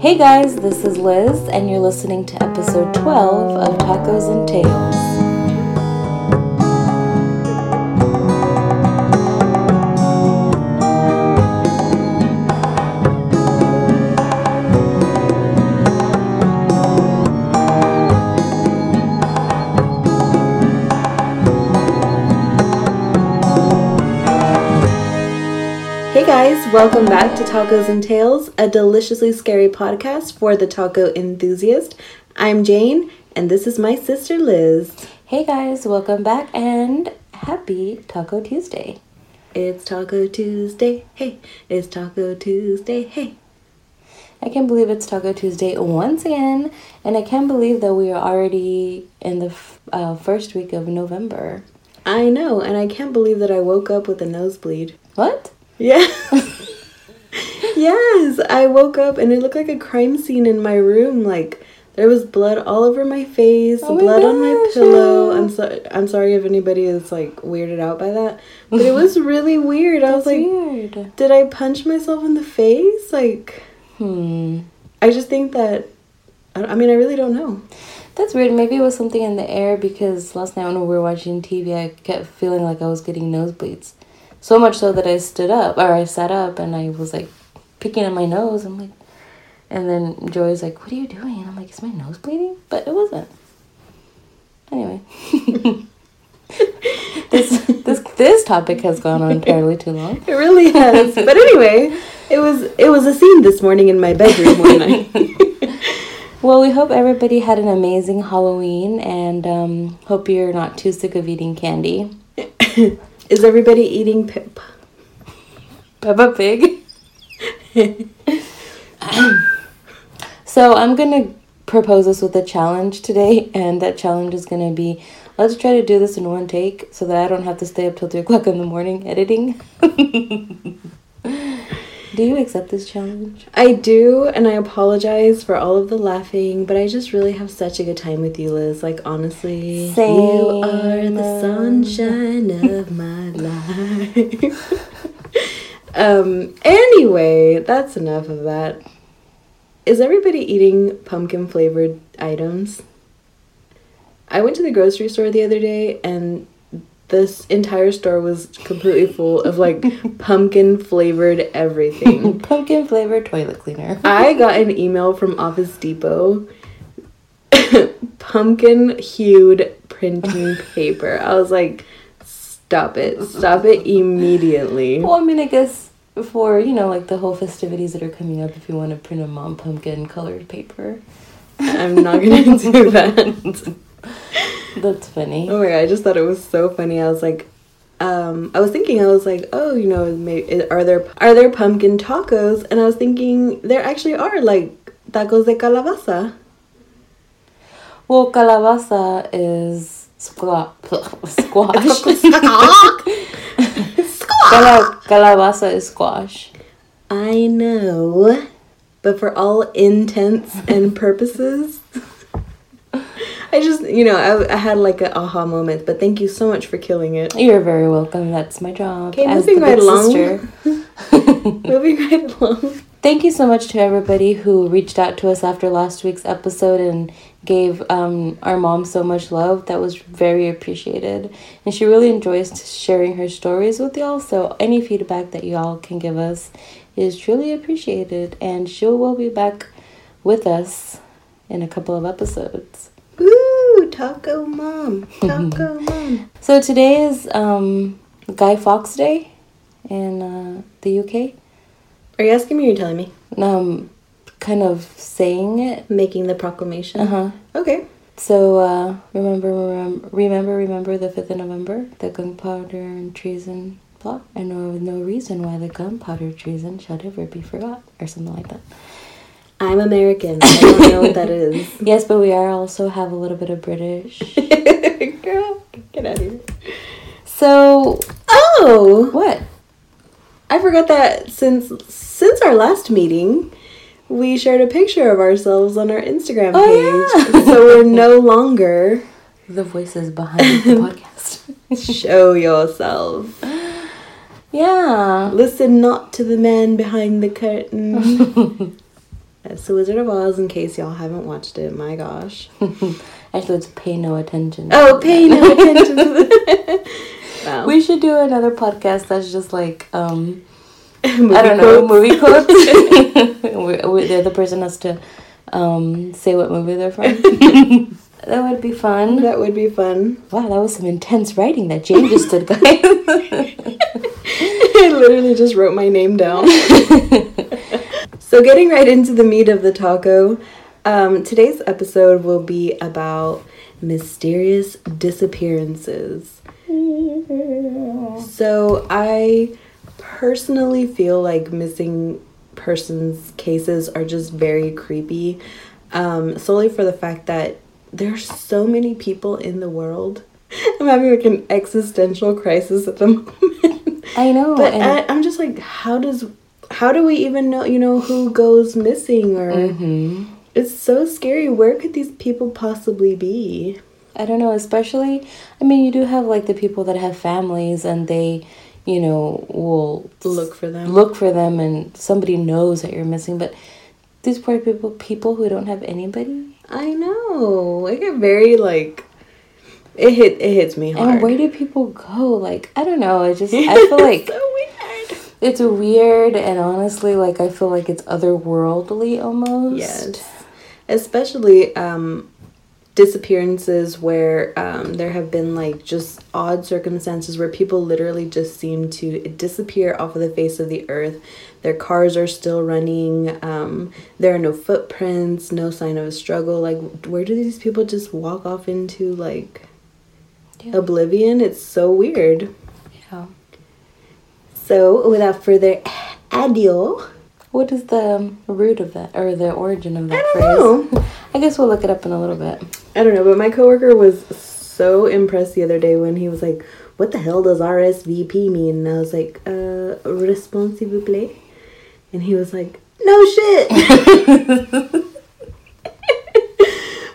Hey guys, this is Liz, and you're listening to episode 12 of Tacos and Tales. Welcome back to Tacos and Tales, a deliciously scary podcast for the taco enthusiast. I'm Jane, and this is my sister Liz. Hey guys, welcome back and happy Taco Tuesday. It's Taco Tuesday, hey, it's Taco Tuesday, hey. I can't believe it's Taco Tuesday once again, and I can't believe that we are already in the f- uh, first week of November. I know, and I can't believe that I woke up with a nosebleed. What? Yeah. yes, I woke up and it looked like a crime scene in my room. Like there was blood all over my face, Oh my blood on my pillow. I'm sorry. I'm sorry if anybody is like weirded out by that, but it was really weird. I was like, weird. did I punch myself in the face? Like, Hmm. I just think that. I I mean, I really don't know. That's weird. Maybe it was something in the air because last night when we were watching TV, I kept feeling like I was getting nosebleeds. So much so that I stood up, or I sat up, and I was like picking at my nose. I'm like, and then Joey's like, "What are you doing?" And I'm like, "Is my nose bleeding?" But it wasn't. Anyway, this this this topic has gone on entirely too long. It really has. but anyway, it was it was a scene this morning in my bedroom one night. Well, we hope everybody had an amazing Halloween, and um, hope you're not too sick of eating candy. Is everybody eating pip? Peppa Pig. so I'm gonna propose us with a challenge today, and that challenge is gonna be let's try to do this in one take so that I don't have to stay up till three o'clock in the morning editing. do you accept this challenge? I do, and I apologize for all of the laughing, but I just really have such a good time with you, Liz. Like, honestly, you are the sunshine of my life. Um, anyway, that's enough of that. Is everybody eating pumpkin flavored items? I went to the grocery store the other day, and this entire store was completely full of like pumpkin flavored everything. Pumpkin flavored toilet cleaner. I got an email from Office Depot. Pumpkin hued printing paper. I was like, stop it. Stop it immediately. Well, I mean, I guess for you know, like the whole festivities that are coming up, if you want to print a mom pumpkin colored paper, I'm not gonna do that. that's funny. Oh my god, I just thought it was so funny. I was like, um, I was thinking, I was like, oh, you know, maybe, are there are there pumpkin tacos? And I was thinking there actually are like tacos de calabaza. Well, calabaza is squash. squash. Cala- calabaza is squash. I know, but for all intents and purposes, I just, you know, I, I had like an aha moment, but thank you so much for killing it. You're very welcome. That's my job. Okay, moving right along. Moving right along. Thank you so much to everybody who reached out to us after last week's episode and gave um, our mom so much love. That was very appreciated. And she really enjoys sharing her stories with y'all. So any feedback that y'all can give us is truly appreciated. And she will be back with us in a couple of episodes. Ooh, taco mom, taco mom. So today is um, Guy Fawkes Day in uh, the UK. Are you asking me or are you telling me? Um, kind of saying it. Making the proclamation. Uh huh. Okay. So uh, remember, remember, remember, remember the fifth of November, the gunpowder and treason plot. I know of no reason why the gunpowder treason shall ever be forgot, or something like that. I'm American. I don't know what that is. Yes, but we are also have a little bit of British. Girl, get out of here. So Oh, what? I forgot that since since our last meeting, we shared a picture of ourselves on our Instagram Oh, page. yeah. so we're no longer The voices behind the podcast. show yourself. Yeah. Listen not to the man behind the curtain. That's the Wizard of Oz, in case y'all haven't watched it. My gosh. Actually, it's pay no attention. Oh, pay no attention to wow. We should do another podcast that's just like, um, movie I don't know, movie quotes. the other person has to um, say what movie they're from. that would be fun. That would be fun. Wow, that was some intense writing that Jane just did, guys. I literally just wrote my name down. so, getting right into the meat of the taco, um, today's episode will be about mysterious disappearances. So, I personally feel like missing persons cases are just very creepy, um, solely for the fact that there's so many people in the world. I'm having like an existential crisis at the moment. I know. But I, I'm just like, how does, how do we even know, you know, who goes missing or? Mhm. It's so scary. Where could these people possibly be? I don't know, especially, I mean, you do have like the people that have families and they, you know, will Look for them. look for them and somebody knows that you're missing, but these poor people, people who don't have anybody. I know. I get very like, it hit. It hits me hard. And where do people go? Like, I don't know. I just, I feel like so weird. it's weird and honestly, like, I feel like it's otherworldly almost. Yes. Especially um, disappearances where um, there have been like just odd circumstances where people literally just seem to disappear off of the face of the earth. Their cars are still running. Um, there are no footprints, no sign of a struggle. Like, where do these people just walk off into like Yeah. oblivion? It's so weird. Yeah. So, without further ado, What is the root of that or the origin of that I don't phrase? know. I guess we'll look it up in a little bit. I don't know, but my coworker was so impressed the other day when he was like, "What the hell does RSVP mean?" And I was like, "Uh, response s'il vous plaît," and he was like, "No shit."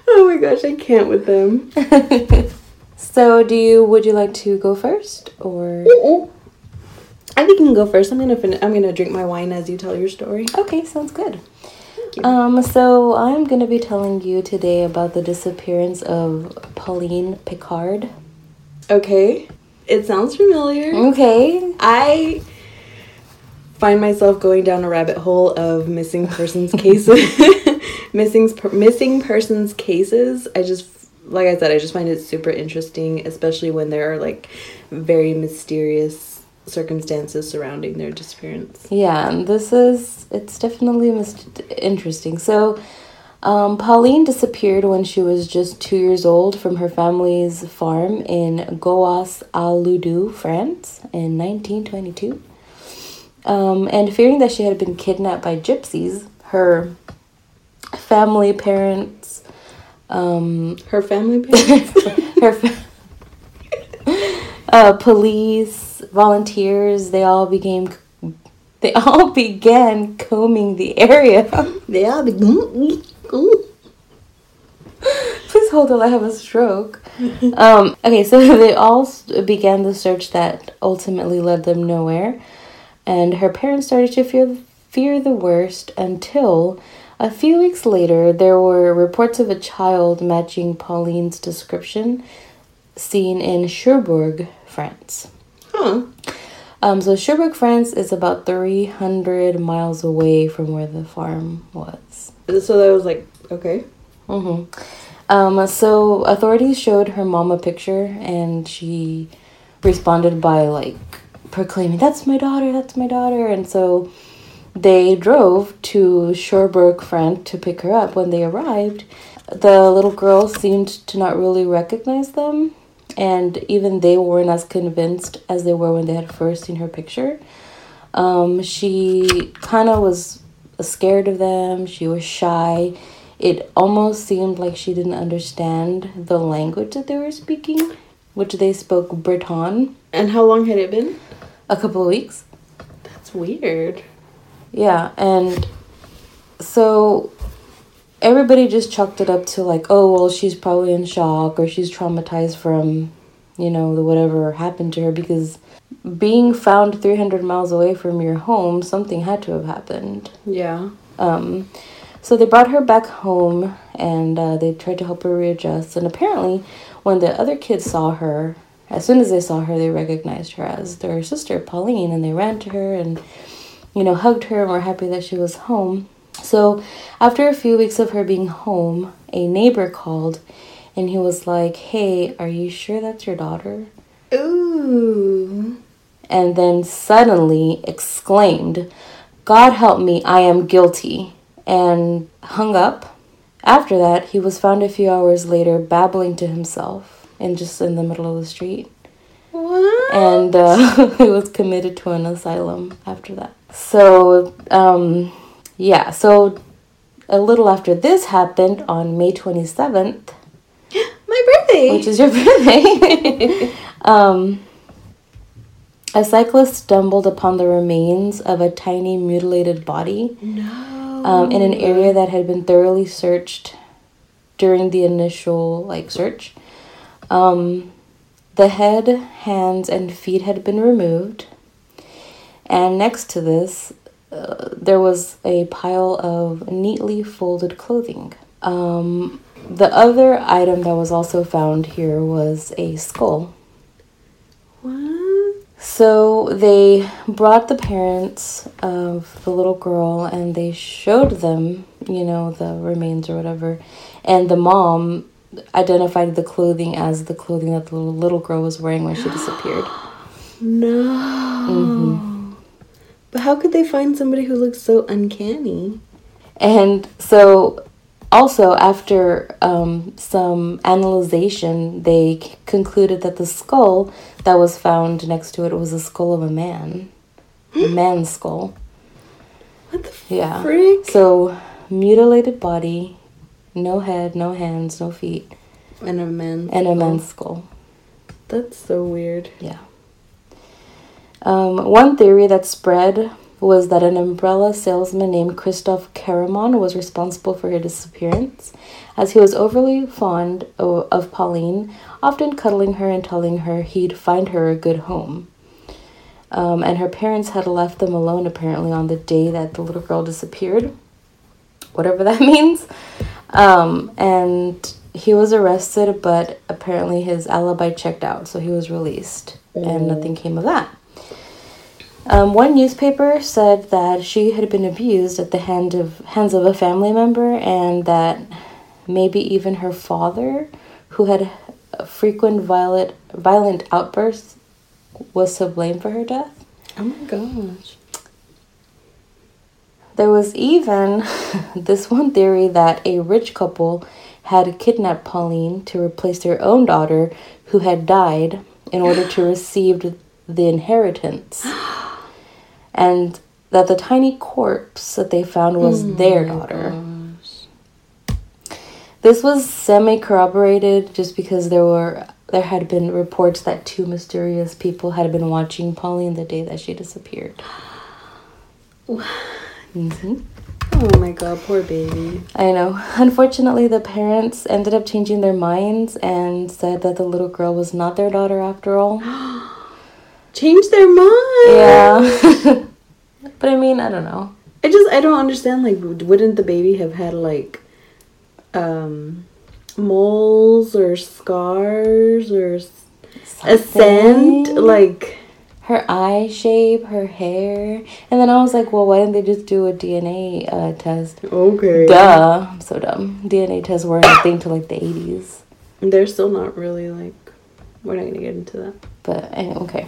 oh my gosh, I can't with them. So, do you would you like to go first or I think you can go first. I'm gonna fin- I'm gonna drink my wine as you tell your story. Okay, sounds good. You. Um, so I'm gonna be telling you today about the disappearance of Pauline Picard. okay, it sounds familiar. Okay. I find myself going down a rabbit hole of missing persons cases. missing missing persons cases. I just like I said, I just find it super interesting, especially when there are like very mysterious circumstances surrounding their disappearance. Yeah, and this is it's definitely mis- interesting. So, um, Pauline disappeared when she was just two years old from her family's farm in Goas al Ludu, France, in 1922. Um, and fearing that she had been kidnapped by gypsies, her family, parents, um, Her family parents. her fa- uh, police, volunteers, they all became they all began combing the area. they all be. mm. Please hold on, I have a stroke. um, okay, so they all began the search that ultimately led them nowhere, and her parents started to fear fear the worst until a few weeks later there were reports of a child matching Pauline's description seen in Cherbourg, France. Huh. Um, so Cherbourg, France is about 300 miles away from where the farm was. So that was like okay. hmm Um, so authorities showed her mom a picture and she responded by like proclaiming, That's my daughter, that's my daughter. And so they drove to Cherbourg, France to pick her up. When they arrived, the little girl seemed to not really recognize them. And even they weren't as convinced as they were when they had first seen her picture. Um, she kind of was scared of them. She was shy. It almost seemed like she didn't understand the language that they were speaking, which they spoke Breton. And how long had it been? A couple of weeks. That's weird. Yeah, and so everybody just chalked it up to like, oh, well, she's probably in shock or she's traumatized from, you know, the whatever happened to her because being found 300 miles away from your home, something had to have happened. Yeah. Um, so they brought her back home and uh, they tried to help her readjust. And apparently, when the other kids saw her, as soon as they saw her, they recognized her as their sister, Pauline, and they ran to her and, you know, hugged her and were happy that she was home. So, after a few weeks of her being home, a neighbor called and he was like, Hey, are you sure that's your daughter? Ooh. And then suddenly exclaimed, God help me, I am guilty, and hung up. After that, he was found a few hours later babbling to himself and just in the middle of the street. What? And uh, he was committed to an asylum after that. So, um, yeah, so a little after this happened on May 27th, My birthday. which is your birthday, um, a cyclist stumbled upon the remains of a tiny mutilated body no. um, in an area that had been thoroughly searched during the initial like search. Um, the head, hands, and feet had been removed, and next to this, uh, there was a pile of neatly folded clothing. Um, the other item that was also found here was a skull. What? So they brought the parents of the little girl and they showed them, you know, the remains or whatever. And the mom identified the clothing as the clothing that the little, little girl was wearing when she disappeared. No. But how could they find somebody who looks so uncanny? And so, also after um, some analyzation, they c- concluded that the skull that was found next to it was the skull of a man, a man's skull. What the Yeah. frick? So, mutilated body, no head, no hands, no feet, And a man. and a man's skull. That's so weird. Yeah. Um, one theory that spread was that an umbrella salesman named Christoph Karamon was responsible for her disappearance, as he was overly fond o- of Pauline, often cuddling her and telling her he'd find her a good home. Um, and her parents had left them alone apparently on the day that the little girl disappeared, whatever that means. Um, and he was arrested, but apparently his alibi checked out, so he was released, and nothing came of that. Um, one newspaper said that she had been abused at the hand of hands of a family member, and that maybe even her father, who had frequent violent violent outbursts, was to blame for her death. Oh my gosh. There was even this one theory that a rich couple had kidnapped Pauline to replace their own daughter who had died in order to receive the inheritance. And that the tiny corpse that they found was their daughter. This was semi corroborated just because there were there had been reports that two mysterious people had been watching Pauline the day that she disappeared. hmm Oh my god, poor baby. I know. Unfortunately, the parents ended up changing their minds and said that the little girl was not their daughter after all. Change their mind. Yeah. but I mean, I don't know. I just I don't understand. Like, wouldn't the baby have had like, um, moles or scars or a scent? Like, her eye shape, her hair. And then I was like, well, why didn't they just do a DNA uh, test? okay, Duh. I'm so dumb. DNA tests weren't a thing till like the 80s. They're still not really like. We're not gonna get into that. But okay.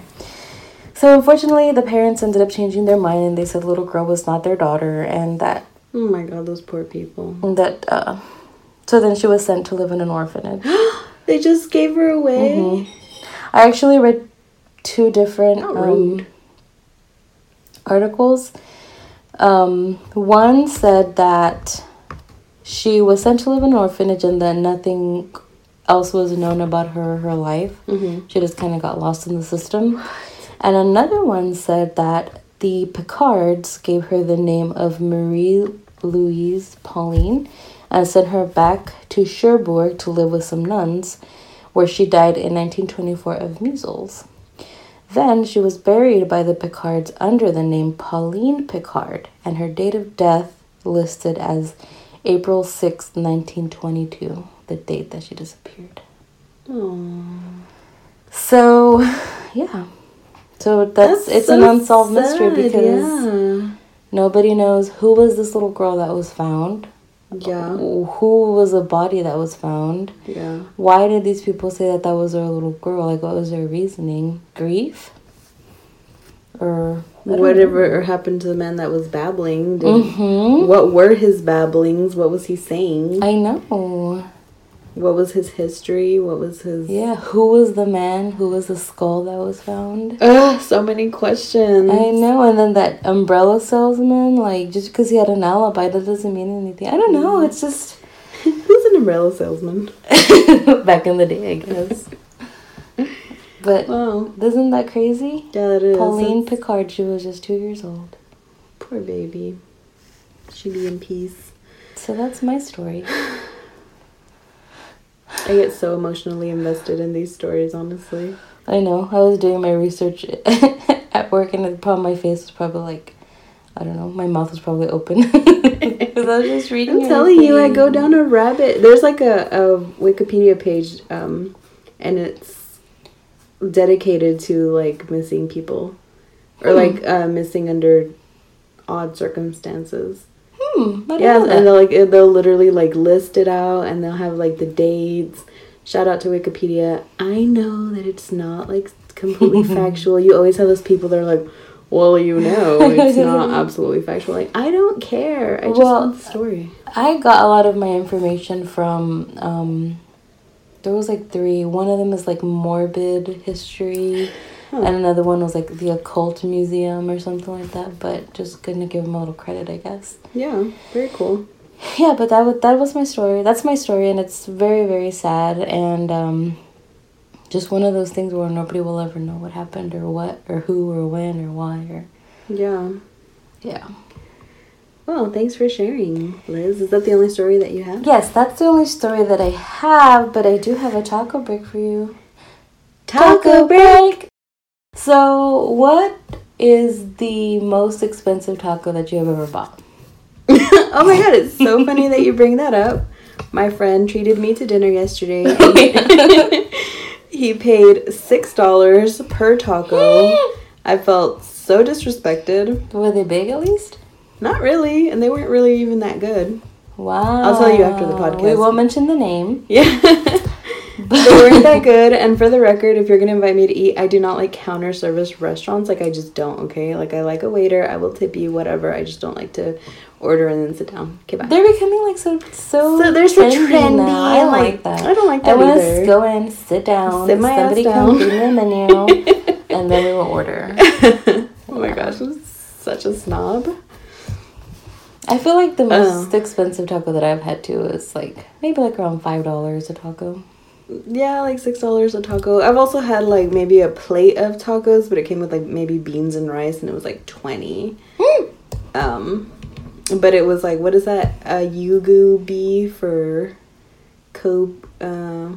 So unfortunately, the parents ended up changing their mind and they said the little girl was not their daughter and that Oh my god, those poor people. that uh so then she was sent to live in an orphanage. They just gave her away. Mhm. I actually read two different um, articles. Um, one said that she was sent to live in an orphanage and that nothing else was known about her her life. Mm-hmm. She just kind of got lost in the system. And another one said that the Picards gave her the name of Marie Louise Pauline and sent her back to Cherbourg to live with some nuns, where she died in 1924 of measles. Then she was buried by the Picards under the name Pauline Picard, and her date of death listed as April 6, 1922, the date that she disappeared. Aww. So, yeah. So that's, That's it's so an unsolved mystery because yeah. nobody knows who was this little girl that was found, Yeah. who was the body that was found, Yeah. why did these people say that that was their little girl? Like, what was their reasoning? Grief? Or Whatever happened to the man that was babbling? Did, Mhm. What were his babblings? What was he saying? I know. What was his history? What was his? Yeah, who was the man? Who was the skull that was found? Ugh, so many questions. I know, and then that umbrella salesman, like, just because he had an alibi, that doesn't mean anything. I don't know, it's just Who's an umbrella salesman? back in the day, I guess. But Wow. isn't that crazy? Yeah, that is. Pauline That's- Picard, she was just two years old. Poor baby. She be in peace. So that's my story. I get so emotionally invested in these stories, honestly. I know. I was doing my research at work, and the problem my face was probably like, I don't know, my mouth was probably open because I was just reading. I'm telling you, I go down a rabbit. There's like a, a Wikipedia page, um, and it's dedicated to like missing people, or Hmm. like uh, missing under odd circumstances. Hmm. Yeah, and they'll like they'll literally like list it out, and they'll have like the dates. Shout out to Wikipedia. I know that it's not like completely factual. You always have those people that are like, "Well, you know, it's not absolutely factual." Like, I don't care. I just Well, want the story. I got a lot of my information from um there was like three. One of them is like morbid history Huh. and another one was like the occult museum or something like that, but just gonna give them a little credit, I guess. Yeah, very cool. Yeah, but that was that was my story. That's my story and it's very very sad and um just one of those things where nobody will ever know what happened or what or who or when or why or Yeah. yeah. Well, thanks for sharing, Liz. Is that the only story that you have? Yes, that's the only story that I have, but I do have a taco break for you. So, what is the most expensive taco that you have ever bought? oh my god, it's so funny that you bring that up. My friend treated me to dinner yesterday. he paid six dollars per taco. I felt so disrespected. Were they big at least? Not really, and they weren't really even that good. Wow. I'll tell you after the podcast. We won't mention the name. Yeah. They weren't that good. And for the record, if you're gonna invite me to eat, I do not like counter service restaurants. Like I just don't. Okay. Like I like a waiter. I will tip you whatever. I just don't like to order and then sit down. Okay. Bye. They're becoming like so so. So they're so trendy. now. I don't and, like, that. I don't like that I that want to go in, sit down, Sit my ass somebody down. come bring a menu, and then we will order. oh my gosh, I'm such a snob. I feel like the Oh. most expensive taco that I've had too is like maybe like around five dollars a taco. Yeah, like six dollars a taco. I've also had like maybe a plate of tacos, but it came with like maybe beans and rice, and it was like twenty. Um, but it was like what is that? A yugu beef or cope? Uh,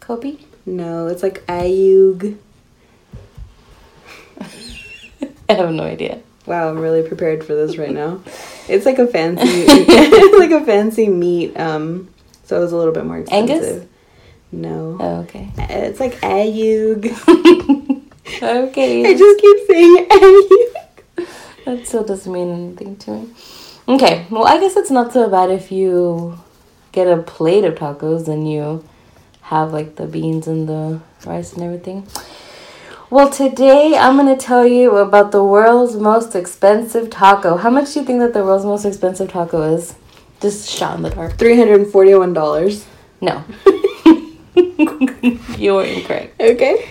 Kobe? no, it's like ayug. I have no idea. Wow, I'm really prepared for this right now. It's like a fancy, like a fancy meat. Um, so it was a little bit more Angus? No, Oh, okay. it's like ayug. okay. I just keep saying ayug. That still doesn't mean anything to me. Okay, well, I guess it's not so bad if you get a plate of tacos and you have like the beans and the rice and everything. Well, today I'm going to tell you about the world's most expensive taco. How much do you think that the world's most expensive taco is? Just shot in the dark. Three hundred and forty-one dollars. No. you were incorrect. Okay.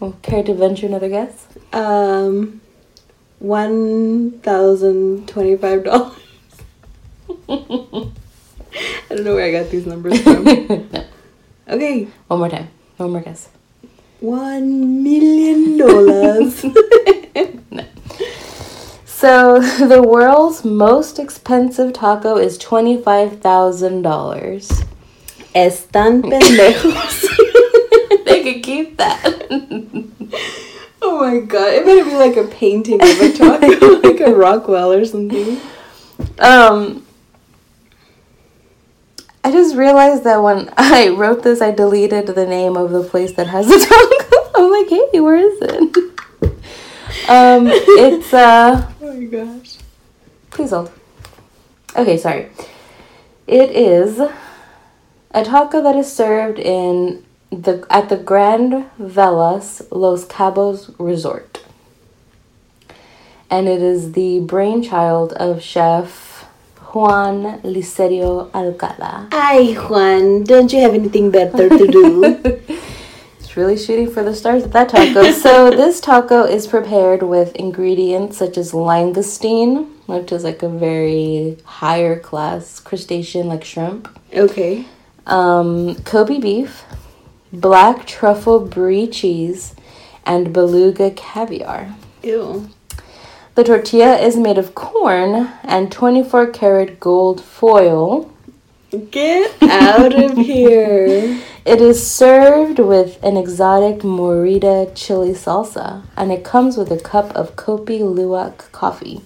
Well, care to venture another guess? Um, one thousand twenty-five dollars. I don't know where I got these numbers from. no. Okay, One more time. One more guess. one million dollars. no. So the world's most expensive taco is twenty five thousand dollars. Están pendejos. They could keep that. Oh my god! It better be like a painting of a taco, like a Rockwell or something. Um, I just realized that when I wrote this, I deleted the name of the place that has the taco. I'm like, hey, where is it? um, it's uh. Oh my gosh! Please hold. Okay, sorry. It is a taco that is served in the at the Grand Velas Los Cabos Resort. And it is the brainchild of chef Juan Licerio Alcala. Hi, Juan. Don't you have anything better to do? It's really shooting for the stars with that taco. so this taco is prepared with ingredients such as langoustine, which is like a very higher class crustacean like shrimp. okay. Um, Kobe beef, black truffle brie cheese, and beluga caviar. Ew. The tortilla is made of corn and 24 karat gold foil. Get out of here. It is served with an exotic morita chili salsa, and it comes with a cup of Kopi Luwak coffee,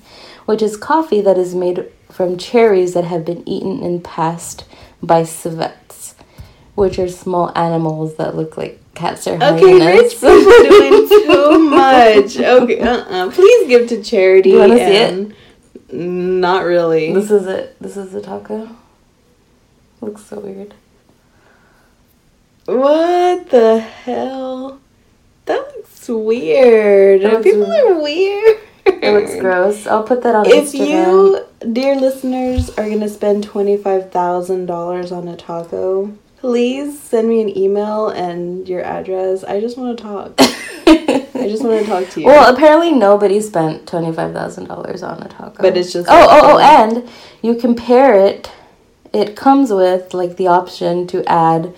which is coffee that is made from cherries that have been eaten and passed by civets, which are small animals that look like cats or Okay, hyenas. rich people doing too much. Okay, uh-uh. Please give to charity. You wanna see and- Not really. This is it. This is the taco. Looks so weird. What the hell? That looks weird. It looks People weird. are weird. It looks gross. I'll put that on the. If Instagram. you, dear listeners, are gonna spend twenty five thousand dollars on a taco, please send me an email and your address. I just want to talk. I just want to talk to you. Well, apparently nobody spent twenty five thousand dollars on a taco. But it's just oh oh oh, and you compare it. It comes with like the option to add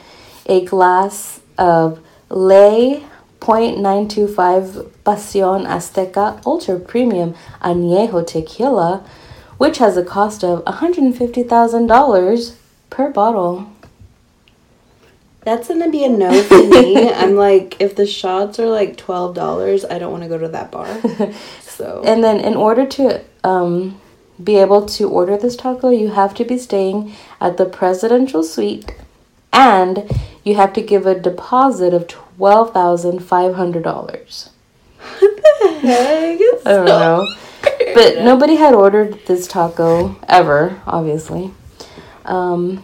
a glass of Ley 0.925 Pasión Azteca Ultra Premium Añejo Tequila, which has a cost of one hundred and fifty thousand dollars per bottle. That's gonna be a no for me. I'm like, if the shots are like twelve dollars, I don't want to go to that bar. So And then, in order to um, be able to order this taco, you have to be staying at the presidential suite, and you have to give a deposit of twelve thousand five hundred dollars. what the heck? It's I don't so know, but nobody had ordered this taco ever, obviously, um,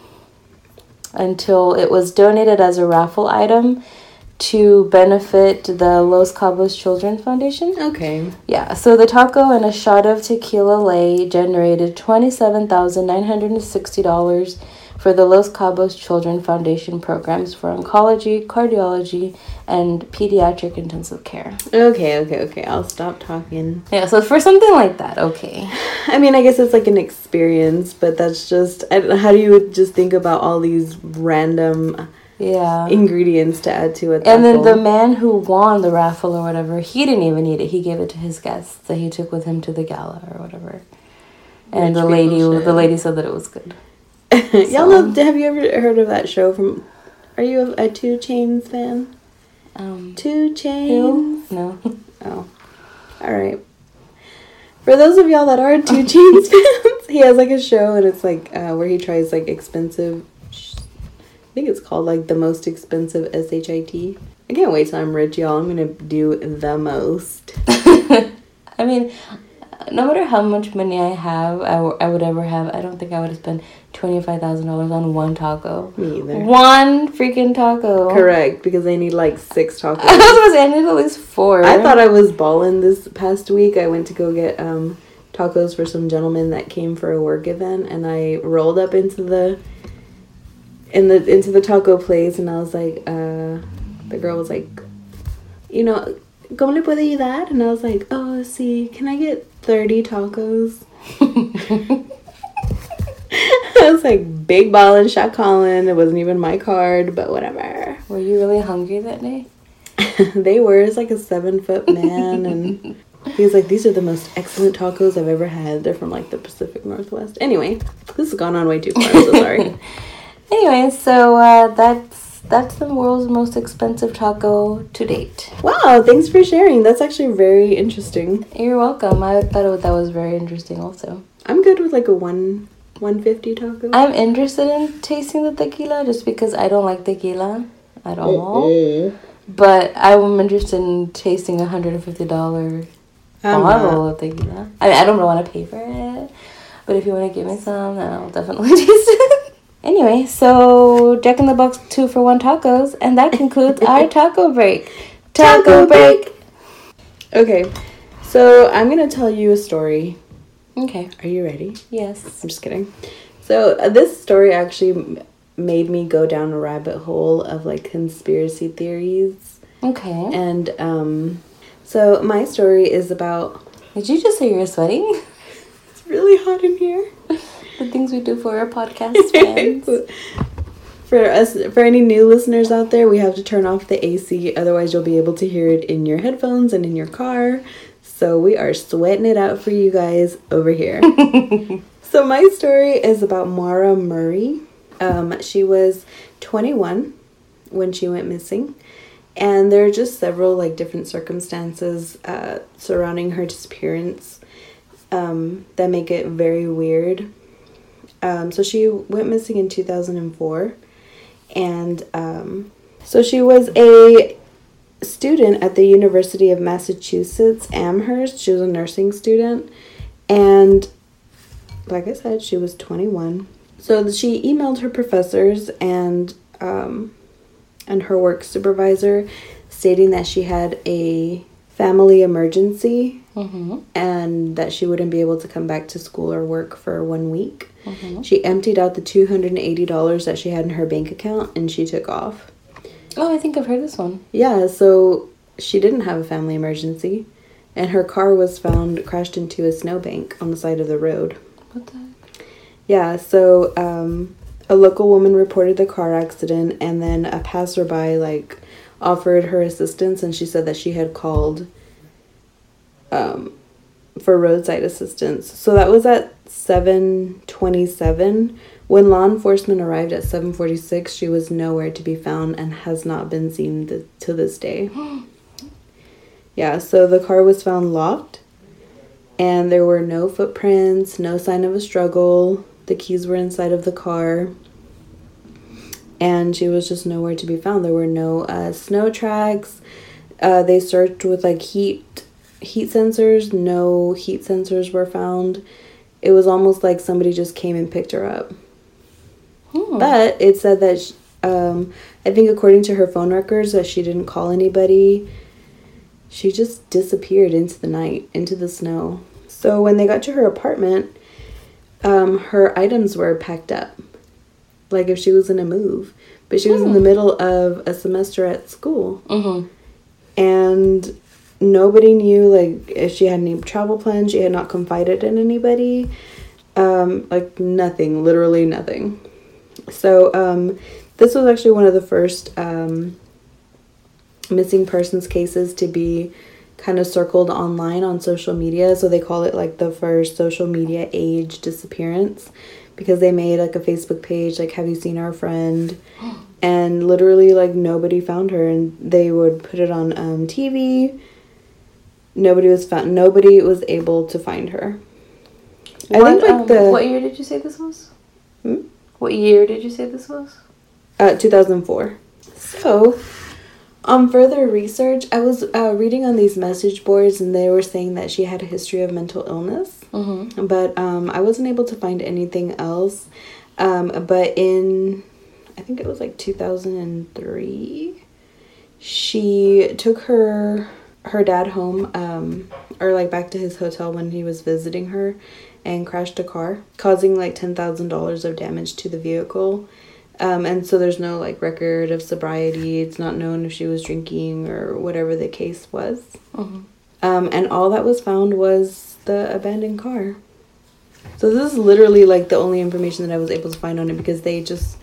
until it was donated as a raffle item to benefit the Los Cabos Children's Foundation. Okay. Yeah, so the taco and a shot of tequila Ley generated $27,960 for the Los Cabos Children Foundation programs for oncology, cardiology, and pediatric intensive care. Okay, okay, okay. I'll stop talking. Yeah, so for something like that, okay. I mean, I guess it's like an experience, but that's just. I, don't know, how do you just think about all these random Yeah. ingredients to add to it? And then the man who won the raffle or whatever, he didn't even eat it. He gave it to his guests that he took with him to the gala or whatever. And the lady, shit. the lady said that it was good. Y'all know? Have you ever heard of that show from? Are you a, a 2 Chainz fan? Um, 2 Chainz. who? No. Oh, all right. For those of y'all that are Two Chains fans, he has like a show, and it's like uh, where he tries like expensive. I think it's called like the most expensive shit. I can't wait till I'm rich, y'all. I'm gonna do the most. I mean, no matter how much money I have, I, w- I would ever have, I don't think I would have spent $25,000 on one taco. Me either. One freaking taco. Correct, because I need like six tacos. I was tacos. gonna say, I need at least four. I thought I was balling this past week. I went to go get um, tacos for some gentlemen that came for a work event, and I rolled up into the in the into the taco place, and I was like, uh, the girl was like, you know, ¿cómo le puedo ayudar? And I was like, oh, sí, can I get thirty tacos? I was like, big ballin', shot calling. It wasn't even my card, but whatever. Were you really hungry that day? they were. It's like a seven foot man, and he's like, "These are the most excellent tacos I've ever had. They're from like the Pacific Northwest." Anyway, this has gone on way too far. I'm so sorry. Anyway, so uh, that's that's the world's most expensive taco to date. Wow, thanks for sharing. That's actually very interesting. You're welcome. I thought that was very interesting also. I'm good with like a one 150 taco. I'm interested in tasting the tequila just because I don't like tequila at all. Mm-hmm. But I'm interested in tasting a hundred and fifty dollar bottle of tequila. I mean, I don't want to pay for it, but if you want to give me some, then I'll definitely taste it. Anyway, so Jack in the Box two for one tacos, and that concludes our taco break. Taco, taco break. break. Okay, so I'm gonna tell you a story Okay. Are you ready? Yes. I'm just kidding. So, uh, this story actually made me go down a rabbit hole of like conspiracy theories. Okay. And um so my story is about Did you just say you're sweating? it's really hot in here. the things we do for our podcast fans. for us for any new listeners out there, we have to turn off the AC otherwise you'll be able to hear it in your headphones and in your car. So we are sweating it out for you guys over here. so my story is about Maura Murray. Um, she was 21 when she went missing. And there are just several like different circumstances uh, surrounding her disappearance um, that make it very weird. Um, so she went missing in 2004. And um, so she was a student at the University of Massachusetts Amherst. She was a nursing student. And like I said, she was 21. So she emailed her professors and um, and her work supervisor stating that she had a family emergency mm-hmm. and that she wouldn't be able to come back to school or work for one week. Mm-hmm. She emptied out the $280 that she had in her bank account and she took off. Oh, I think I've heard this one. Yeah, so she didn't have a family emergency, and her car was found crashed into a snowbank on the side of the road. What the? Yeah, so um, a local woman reported the car accident, and then a passerby like offered her assistance, and she said that she had called um, for roadside assistance. So that was at seven twenty seven. When law enforcement arrived at 7:46, she was nowhere to be found and has not been seen th- to this day. yeah, so the car was found locked and there were no footprints, no sign of a struggle. The keys were inside of the car. And she was just nowhere to be found. There were no uh, snow tracks. Uh, they searched with like heat heat sensors. No heat sensors were found. It was almost like somebody just came and picked her up. Hmm. But it said that, she, um, I think according to her phone records, that she didn't call anybody. She just disappeared into the night, into the snow. So when they got to her apartment, um, her items were packed up, like if she was in a move. But she was in the hmm. middle of a semester at school. Mm-hmm. And nobody knew like if she had any travel plans. She had not confided in anybody. Um, like nothing, literally nothing. So um, this was actually one of the first um, missing persons cases to be kind of circled online on social media. So they call it like the first social media age disappearance because they made like a Facebook page like have you seen our friend? And literally like nobody found her and they would put it on um, TV. Nobody was found. Nobody was able to find her. What, I think like um, the what year did you say this was? Hmm? What year did you say this was? Uh, 2004. So, on further research, I was uh, reading on these message boards and they were saying that she had a history of mental illness. Mm-hmm. But um, I wasn't able to find anything else. Um, but in, I think it was like 2003, she took her her dad home um, or like back to his hotel when he was visiting her and crashed a car, causing like $10,000 of damage to the vehicle. Um, and so there's no like record of sobriety. It's not known if she was drinking or whatever the case was. Mm-hmm. Um, and all that was found was the abandoned car. So this is literally like the only information that I was able to find on it because they just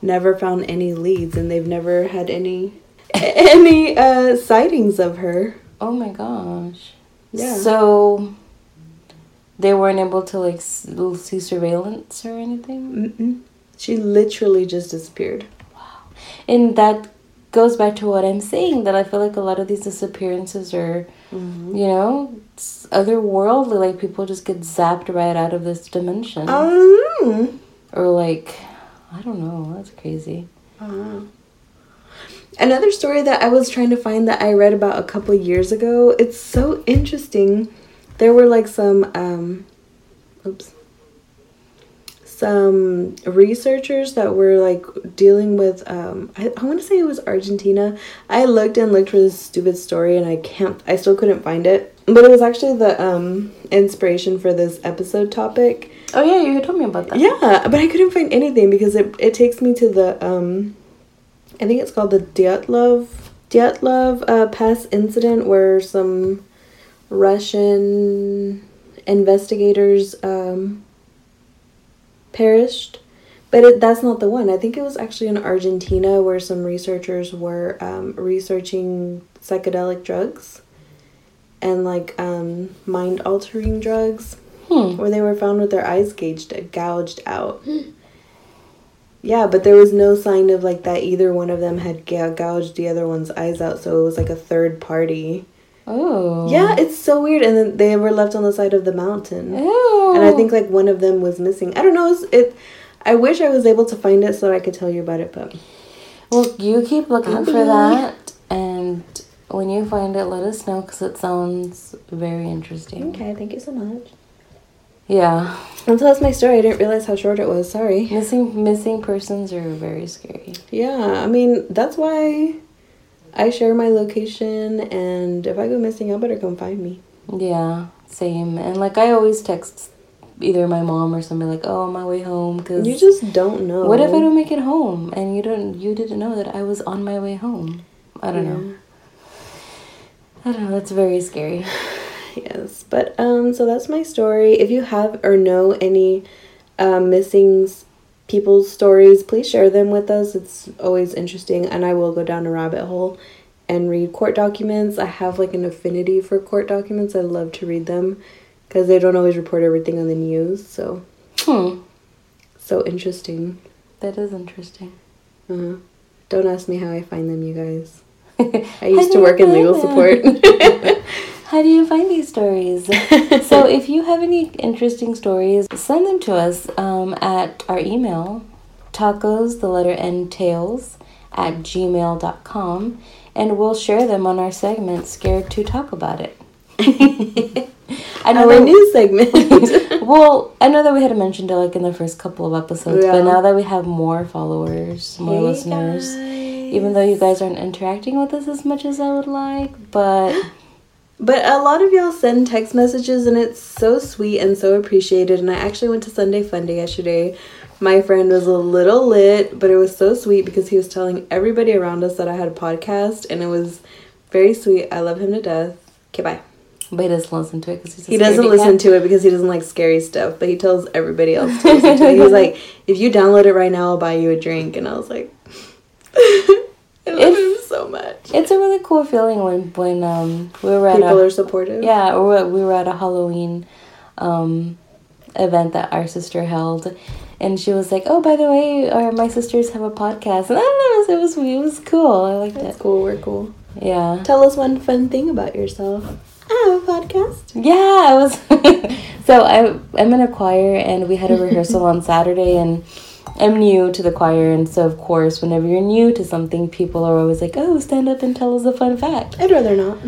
never found any leads and they've never had any any uh sightings of her. Oh my gosh. Yeah. So they weren't able to like see surveillance or anything. Mm-mm. She literally just disappeared. Wow. And that goes back to what I'm saying that I feel like a lot of these disappearances are, Mm-hmm. you know, it's otherworldly. Like people just get zapped right out of this dimension. Um, Or like, I don't know. That's crazy. Another story that I was trying to find that I read about a couple years ago. It's so interesting. There were like some um oops. Some researchers that were like dealing with um I, I want to say it was Argentina. I looked and looked for this stupid story and I can't I still couldn't find it. But it was actually the um inspiration for this episode topic. Oh yeah, you told me about that. Yeah, but I couldn't find anything because it, it takes me to the um I think it's called the Dyatlov Dyatlov uh, Pass incident where some Russian investigators um perished. But it, that's not the one. I think it was actually in Argentina where some researchers were um, researching psychedelic drugs and like um, mind altering drugs Hmm. where they were found with their eyes gauged gouged out. yeah, but there was no sign of like that either one of them had ga- gouged the other one's eyes out, so it was like a third party. Oh. Yeah, it's so weird. And then they were left on the side of the mountain, Ew. and I think like one of them was missing. I don't know. It's, it. I wish I was able to find it so I could tell you about it, but Well, you keep looking for that, and when you find it, let us know because it sounds very interesting. okay. Thank you so much. Yeah, And so that's my story. I didn't realize how short it was. Sorry. missing missing persons are very scary. Yeah, I mean, that's why I share my location, and if I go missing, y'all better come find me. Yeah, same. And like I always text either my mom or somebody like, "Oh, on my way home," because You just don't know. what if I don't make it home and you don't you didn't know that I was on my way home? I don't know. I don't know. That's very scary. Yes, but um, so that's my story. If you have or know any um, missing people's stories, please share them with us. It's always interesting, and I will go down a rabbit hole and read court documents. I have like an affinity for court documents. I love to read them because they don't always report everything on the news. So Hmm. so interesting. That is interesting. Uh-huh. don't ask me how I find them, you guys. I used do to work in legal support. How do you find these stories? so, if you have any interesting stories, send them to us um, at our email, tacos, the letter N, tails, at gmail.com, and we'll share them on our segment, Scared to Talk About It. I know Our new segment. well, I know that we had mentioned it like in the first couple of episodes, Yeah. but now that we have more followers, more Hey, listeners, guys. even though you guys aren't interacting with us as much as I would like, but But a lot of y'all send text messages and it's so sweet and so appreciated. And I actually went to Sunday Fun Day yesterday. My friend was a little lit, but it was so sweet because he was telling everybody around us that I had a podcast and it was very sweet. I love him to death. Okay, bye. but he doesn't listen to it because he's a He doesn't listen cat. to it because he doesn't like scary stuff, but he tells everybody else to listen to it. He's like, if you download it right now, I'll buy you a drink. And I was like, I love If- him so much. It's a really cool feeling when when um we were at People a are supportive. yeah we were at a Halloween um event that our sister held, and she was like, "Oh, by the way, our, my sisters have a podcast," and I don't know, it was it was, it was cool. I liked That's it. cool. We're cool. Yeah, Tell us one fun thing about yourself. I have a podcast. yeah. I was so I I'm in a choir, and we had a rehearsal on Saturday, and. I'm new to the choir, and so of course, whenever you're new to something, people are always like, "Oh, stand up and tell us a fun fact." I'd rather not.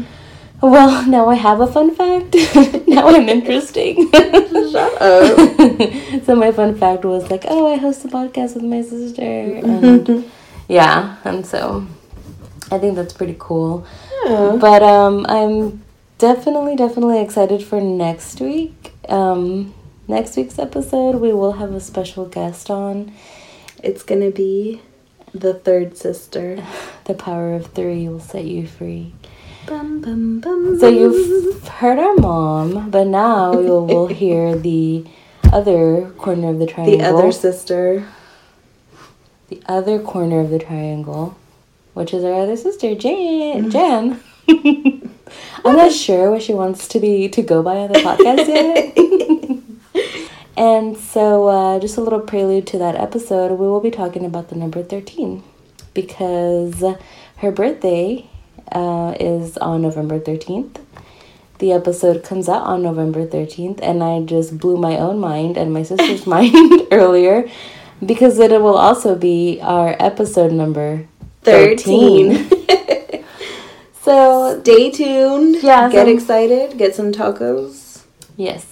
Well, now I have a fun fact. now I'm interesting. Shut up. so my fun fact was like, oh, I host a podcast with my sister, and yeah, and so I think that's pretty cool. Yeah. But um, I'm definitely, definitely excited for next week. Um, next week's episode, we will have a special guest on. It's gonna be the third sister. The power of three will set you free. Bum, bum, bum. So you've heard our mom, but now you will hear the other corner of the triangle. the other sister. the other corner of the triangle, which is our other sister, Jan. Mm. Jan. I'm not sure what she wants to be to go by on the podcast yet. And so, uh, just a little prelude to that episode, we will be talking about the number thirteen. because her birthday uh, is on November 13th. The episode comes out on November 13th, and I just blew my own mind and my sister's mind earlier because it will also be our episode number 13. 13. so stay tuned. Yeah. Get excited. Get some tacos. Yes.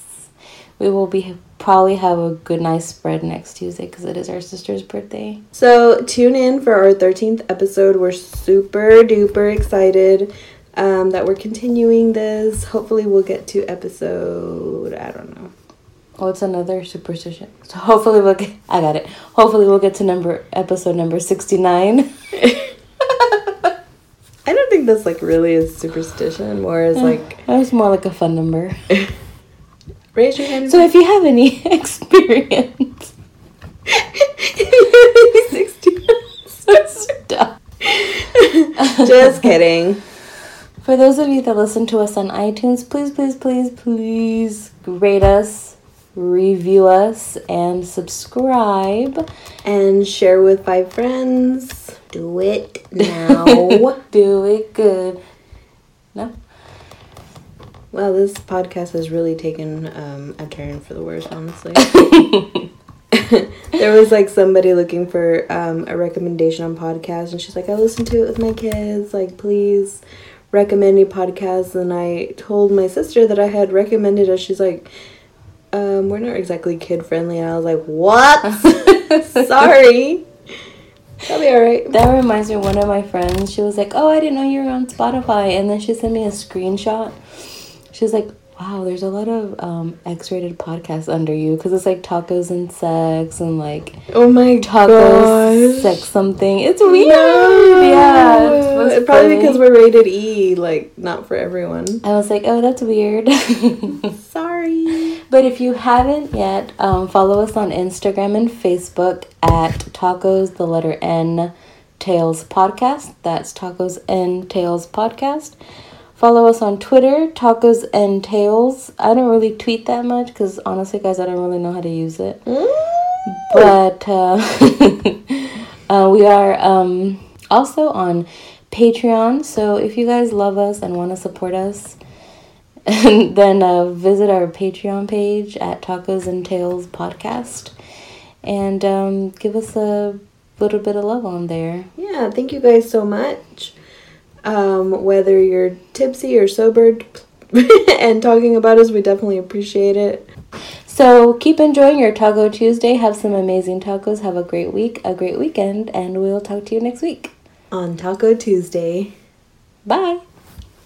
We will be probably have a good nice spread next Tuesday because it is our sister's birthday. So tune in for our 13th episode. We're super duper excited um, that we're continuing this. Hopefully, we'll get to episode, I don't know. Oh, it's another superstition. So hopefully we'll get. I got it. Hopefully we'll get to number episode number sixty nine. I don't think that's like really a superstition. More as like. It's more like a fun number. Raise your hand. So if you have any experience. Just kidding. For those of you that listen to us on iTunes, please, please, please, please rate us, review us, and subscribe. And share with five friends. Do it now. Do it good. No? Well, this podcast has really taken um, a turn for the worse, honestly. there was like somebody looking for um, a recommendation on podcast, and she's like, I listen to it with my kids. Like, please recommending podcasts and I told my sister that I had recommended it. She's like, um, we're not exactly kid friendly and I was like, What? Sorry. That'll be alright. That reminds me of one of my friends. She was like, Oh, I didn't know you were on Spotify and then she sent me a screenshot. She's like, wow, there's a lot of um, X-rated podcasts under you because it's like tacos and sex and like oh my tacos gosh. sex something. It's weird. No. Yeah, it's probably because we're rated E, like not for everyone. I was like, oh, that's weird. Sorry. But if you haven't yet, um, follow us on Instagram and Facebook at tacos the letter N Tails Podcast. That's tacos N Tails Podcast. Follow us on Twitter, Tacos and Tails. I don't really tweet that much because honestly, guys, I don't really know how to use it. But uh, uh, we are um, also on Patreon. So if you guys love us and want to support us, then uh, visit our Patreon page at Tacos and Tails Podcast and um, give us a little bit of love on there. Yeah, thank you guys so much. Um, whether you're tipsy or sobered and talking about us, we definitely appreciate it. So keep enjoying your Taco Tuesday. Have some amazing tacos. Have a great week, a great weekend, and we'll talk to you next week. On Taco Tuesday. Bye.